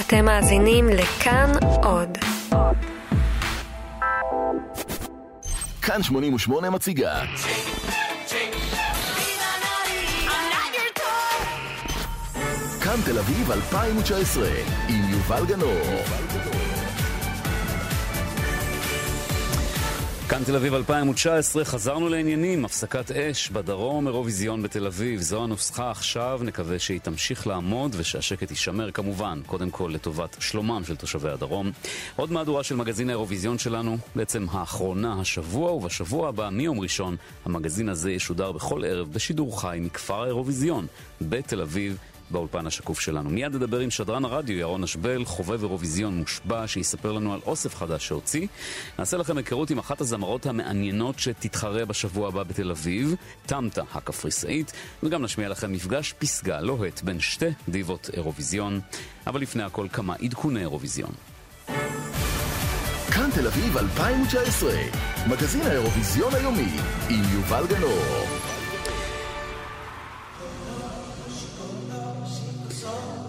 אתם מאזינים לכאן עוד. כאן 88 מציגה. כאן תל אביב 2019 עם יובל גנור. כאן תל אביב 2019, חזרנו לעניינים, הפסקת אש בדרום, אירוויזיון בתל אביב. זו הנוסחה עכשיו, נקווה שהיא תמשיך לעמוד ושהשקט יישמר כמובן, קודם כל לטובת שלומם של תושבי הדרום. עוד מהדורה של מגזין האירוויזיון שלנו, בעצם האחרונה השבוע, ובשבוע הבא, מיום ראשון, המגזין הזה ישודר בכל ערב בשידור חי מכפר האירוויזיון בתל אביב. באולפן השקוף שלנו. מיד נדבר עם שדרן הרדיו ירון אשבל, חובב אירוויזיון מושבע, שיספר לנו על אוסף חדש שהוציא. נעשה לכם היכרות עם אחת הזמרות המעניינות שתתחרה בשבוע הבא בתל אביב, טמטה הקפריסאית, וגם נשמיע לכם מפגש פסגה לוהט בין שתי דיבות אירוויזיון. אבל לפני הכל כמה עדכוני אירוויזיון. כאן תל אביב 2019, מגזין האירוויזיון היומי, עם יובל גנור.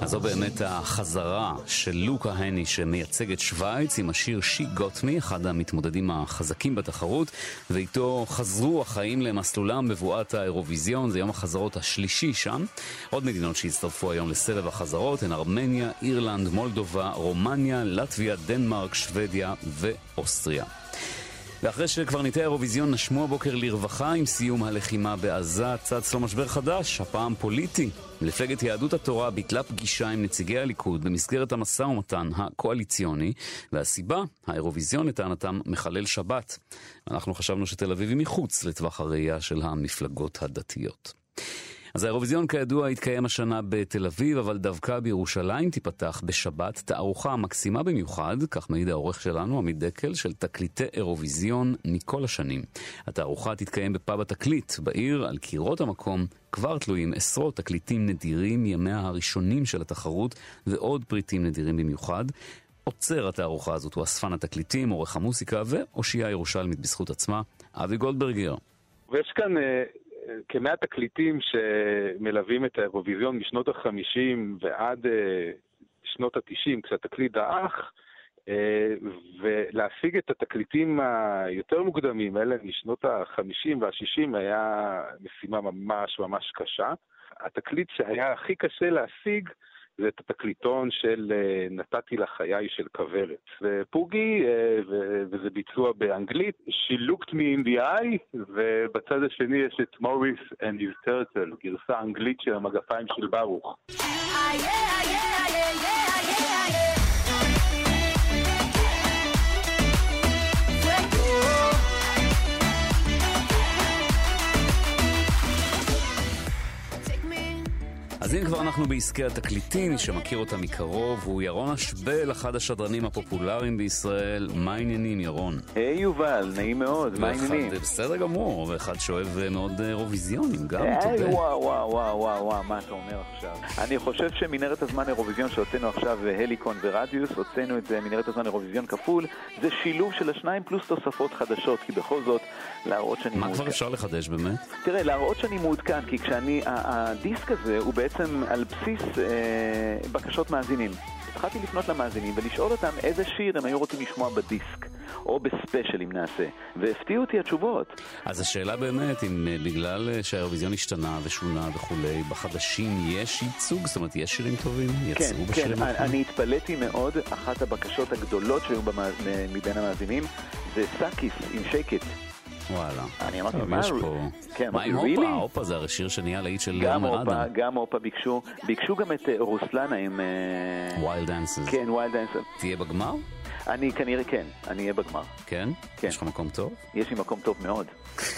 אז זו באמת החזרה של לוקה הני שמייצג את שווייץ עם השיר She Got Me, אחד המתמודדים החזקים בתחרות, ואיתו חזרו החיים למסלולם בבואת האירוויזיון, זה יום החזרות השלישי שם. עוד מדינות שהצטרפו היום לסבב החזרות הן ארמניה, אירלנד, מולדובה, רומניה, לטביה, דנמרק, שוודיה ואוסטריה. ואחרי שקברניטי האירוויזיון נשמו הבוקר לרווחה עם סיום הלחימה בעזה, צץ לו משבר חדש, הפעם פוליטי. מפלגת יהדות התורה ביטלה פגישה עם נציגי הליכוד במסגרת המשא ומתן הקואליציוני, והסיבה, האירוויזיון לטענתם מחלל שבת. אנחנו חשבנו שתל אביב היא מחוץ לטווח הראייה של המפלגות הדתיות. אז האירוויזיון כידוע התקיים השנה בתל אביב, אבל דווקא בירושלים תיפתח בשבת תערוכה מקסימה במיוחד, כך מעיד העורך שלנו, עמית דקל, של תקליטי אירוויזיון מכל השנים. התערוכה תתקיים בפאב התקליט בעיר, על קירות המקום כבר תלויים עשרות תקליטים נדירים מימיה הראשונים של התחרות, ועוד פריטים נדירים במיוחד. עוצר התערוכה הזאת הוא אספן התקליטים, עורך המוסיקה ואושייה ירושלמית בזכות עצמה, אבי גולדברגר. ויש כאן כמאה תקליטים שמלווים את האירוויזיון משנות החמישים ועד שנות התשעים, כשהתקליט דעך, ולהשיג את התקליטים היותר מוקדמים, אלה משנות החמישים והשישים, היה משימה ממש ממש קשה. התקליט שהיה הכי קשה להשיג זה את התקליטון של נתתי לחיי של כוורת. ופוגי, וזה ביצוע באנגלית, She looked me in the eye, ובצד השני יש את מוריס and his turtle, גרסה אנגלית של המגפיים של ברוך. Yeah, yeah, yeah, אז אם כבר אנחנו בעסקי התקליטים, מי שמכיר אותה מקרוב, הוא ירון אשבל, אחד השדרנים הפופולריים בישראל. מה העניינים, ירון? היי hey, יובל, נעים מאוד, מה העניינים? בסדר גמור, ואחד שאוהב מאוד אירוויזיונים, גם, אתה יודע. וואו, וואו, וואו, וואו, וואו, מה אתה אומר עכשיו? אני חושב שמנהרת הזמן אירוויזיון שהוצאנו עכשיו, הליקון ורדיוס, הוצאנו את זה, מנהרת הזמן אירוויזיון כפול, זה שילוב של השניים פלוס תוספות חדשות, כי בכל זאת, להראות שאני מעודכן. מה כבר אפשר לחדש באמת? תראה, להראות שאני מעודכן, כי כשאני, הדיסק הזה הוא בעצם... בעצם על בסיס אה, בקשות מאזינים. התחלתי לפנות למאזינים ולשאול אותם איזה שיר הם היו רוצים לשמוע בדיסק, או בספיישל אם נעשה, והפתיעו אותי התשובות. אז השאלה באמת, אם אה, בגלל אה, שהאירוויזיון השתנה ושונה וכולי, בחדשים יש ייצוג? זאת אומרת, יש שירים טובים? כן, כן, אני, אני התפלאתי מאוד, אחת הבקשות הגדולות שהיו במאז, מבין המאזינים זה סאקיס עם Shake It. וואלה. אני אמרתי, מה, יש פה... כן, מה עם הופה? הופה זה הרי שיר שנהיה להיט של עומר אדם. גם הופה ביקשו. ביקשו גם את רוסלנה עם... Wild Dances. כן, Wild Dances. תהיה בגמר? אני כנראה כן, אני אהיה בגמר. כן? כן. יש לך מקום טוב? יש לי מקום טוב מאוד.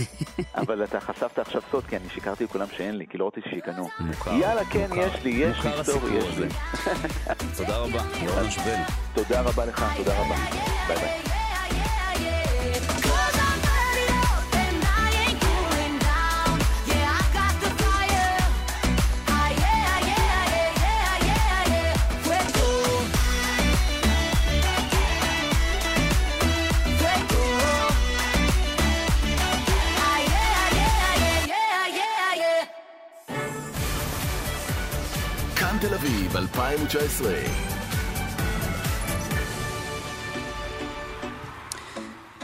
אבל אתה חשפת עכשיו סוד, כי אני שיקרתי לכולם שאין לי, כי לא רציתי שיקנו. מוכר. יאללה, כן, יש לי, יש לי, sorry, יש לי. תודה רבה, ירון שבל. תודה רבה לך, תודה רבה. ביי ביי. 2019 2019.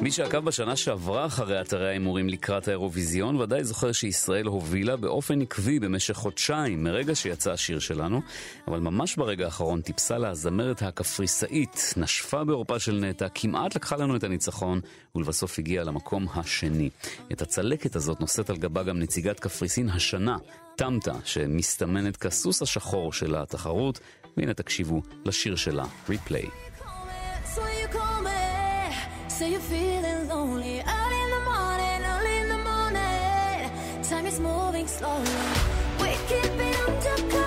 מי שעקב בשנה שעברה אחרי אתרי ההימורים לקראת האירוויזיון ודאי זוכר שישראל הובילה באופן עקבי במשך חודשיים מרגע שיצא השיר שלנו, אבל ממש ברגע האחרון טיפסה לה הזמרת הקפריסאית, נשפה בעורפה של נטע, כמעט לקחה לנו את הניצחון ולבסוף הגיעה למקום השני. את הצלקת הזאת נושאת על גבה גם נציגת קפריסין השנה, טמטה, שמסתמנת כסוס השחור של התחרות, והנה תקשיבו לשיר שלה, ריפליי. Time is moving slowly We keep it undercover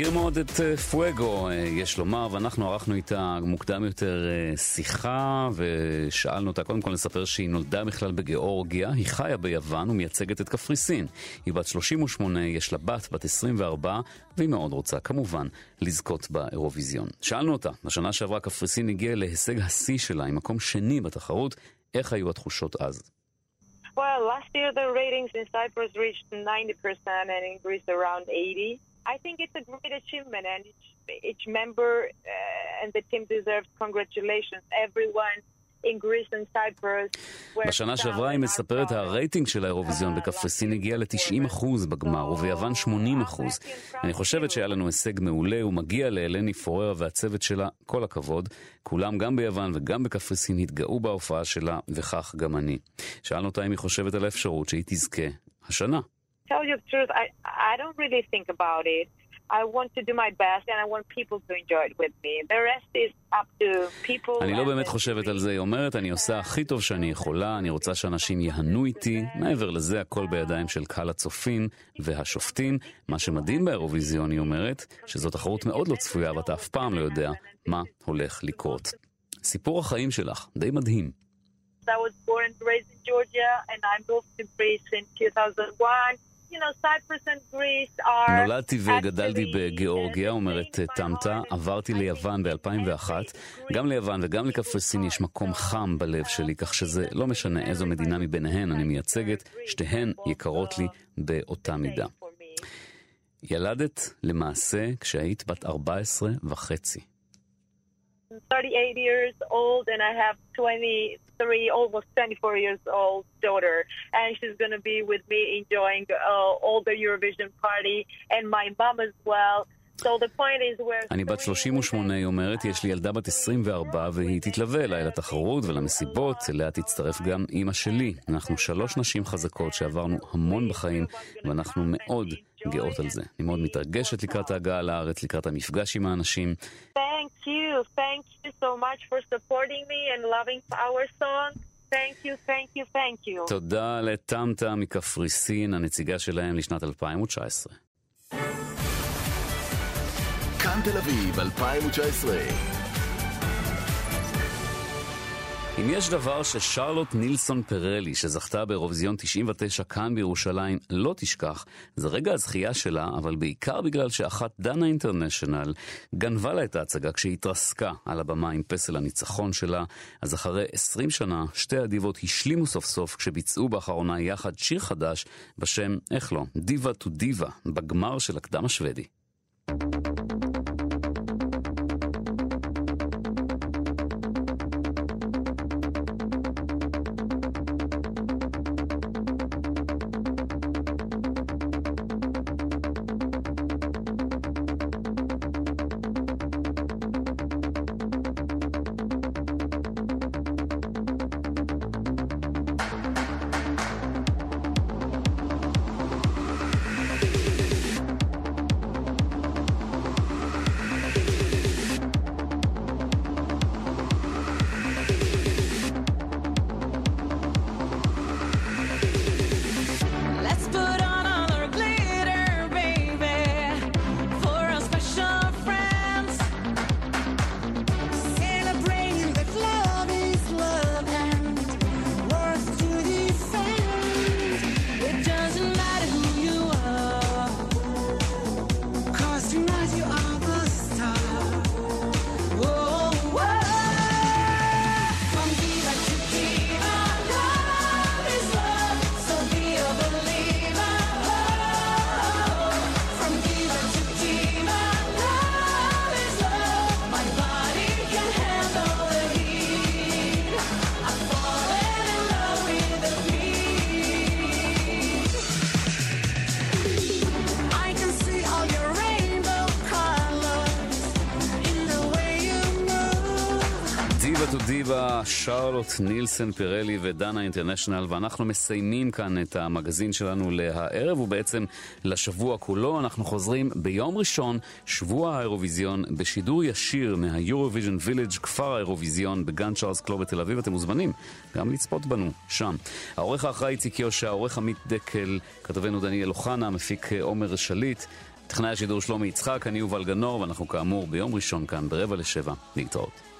מזכיר מאוד את פואגו, יש לומר, ואנחנו ערכנו איתה מוקדם יותר שיחה ושאלנו אותה, קודם כל נספר שהיא נולדה בכלל בגיאורגיה, היא חיה ביוון ומייצגת את קפריסין. היא בת 38, יש לה בת, בת 24, והיא מאוד רוצה, כמובן, לזכות באירוויזיון. שאלנו אותה, בשנה שעברה קפריסין הגיעה להישג השיא שלה, עם מקום שני בתחרות, איך היו התחושות אז? Well, last year the ratings in Cyprus reached 90% and in Greece around 80. I think it's a great achievement, and each, each member uh, and the team deserves congratulations. Everyone בשנה שעברה היא מספרת הרייטינג של האירוויזיון בקפריסין הגיע ל-90% בגמר וביוון 80%. אני חושבת שהיה לנו הישג מעולה ומגיע לאלני פוררה והצוות שלה כל הכבוד. כולם גם ביוון וגם בקפריסין התגאו בהופעה שלה וכך גם אני. שאלנו אותה אם היא חושבת על האפשרות שהיא תזכה השנה. Tell you the truth, I, I don't really think about it. I want to do my best and I want people to enjoy it with me. The rest is up to people. אני לא באמת חושבת על זה, היא אומרת, אני עושה הכי טוב שאני יכולה, אני רוצה שאנשים יהנו איתי. מעבר לזה, הכל בידיים של קהל הצופים והשופטים. מה שמדהים באירוויזיון, היא אומרת, שזו תחרות מאוד לא צפויה ואתה אף פעם לא יודע מה הולך לקרות. סיפור החיים שלך, די מדהים. I was born and raised in Georgia and I moved to Greece in 2001. נולדתי וגדלתי בגיאורגיה, אומרת טמטה, עברתי ליוון ב-2001. גם ליוון וגם לקפריסין יש מקום חם בלב שלי, כך שזה לא משנה איזו מדינה מביניהן אני מייצגת, שתיהן יקרות לי באותה מידה. ילדת למעשה כשהיית בת 14 וחצי. 38 years old and I have 23, almost 24 years old daughter. And she's going to be with me enjoying uh, all the Eurovision party and my mom as well. אני בת 38, היא אומרת, יש לי ילדה בת 24 והיא תתלווה אליי לתחרות ולמסיבות, אליה תצטרף גם אימא שלי. אנחנו שלוש נשים חזקות שעברנו המון בחיים ואנחנו מאוד גאות על זה. אני מאוד מתרגשת לקראת ההגעה לארץ, לקראת המפגש עם האנשים. Thank you, thank you so much for supporting me and loving our song. Thank you, thank you, thank you. תודה לטמטה מקפריסין, הנציגה שלהם לשנת 2019. כאן תל אביב 2019 אם יש דבר ששרלוט נילסון פרלי, שזכתה באירוויזיון 99 כאן בירושלים, לא תשכח, זה רגע הזכייה שלה, אבל בעיקר בגלל שאחת דנה אינטרנשיונל גנבה לה את ההצגה כשהיא התרסקה על הבמה עם פסל הניצחון שלה. אז אחרי 20 שנה, שתי הדיבות השלימו סוף סוף כשביצעו באחרונה יחד שיר חדש בשם, איך לא, דיבה טו דיבה, בגמר של הקדם השוודי. שרלוט נילסן פרלי ודנה אינטרנשיונל, ואנחנו מסיימים כאן את המגזין שלנו להערב, ובעצם לשבוע כולו. אנחנו חוזרים ביום ראשון, שבוע האירוויזיון, בשידור ישיר מה Eurovision Village, כפר האירוויזיון, בגן צ'ארלס קלוב בתל אביב. אתם מוזמנים גם לצפות בנו שם. העורך האחראי איציק יושע, העורך עמית דקל, כתבנו דניאל אוחנה, מפיק עומר שליט. טכנאי השידור שלומי יצחק, אני יובל גנור, ואנחנו כאמור ביום ראשון כאן ברבע לשבע. להתראות.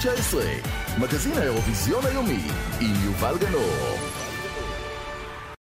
2019, מגזין האירוויזיון היומי, עם יובל גנור.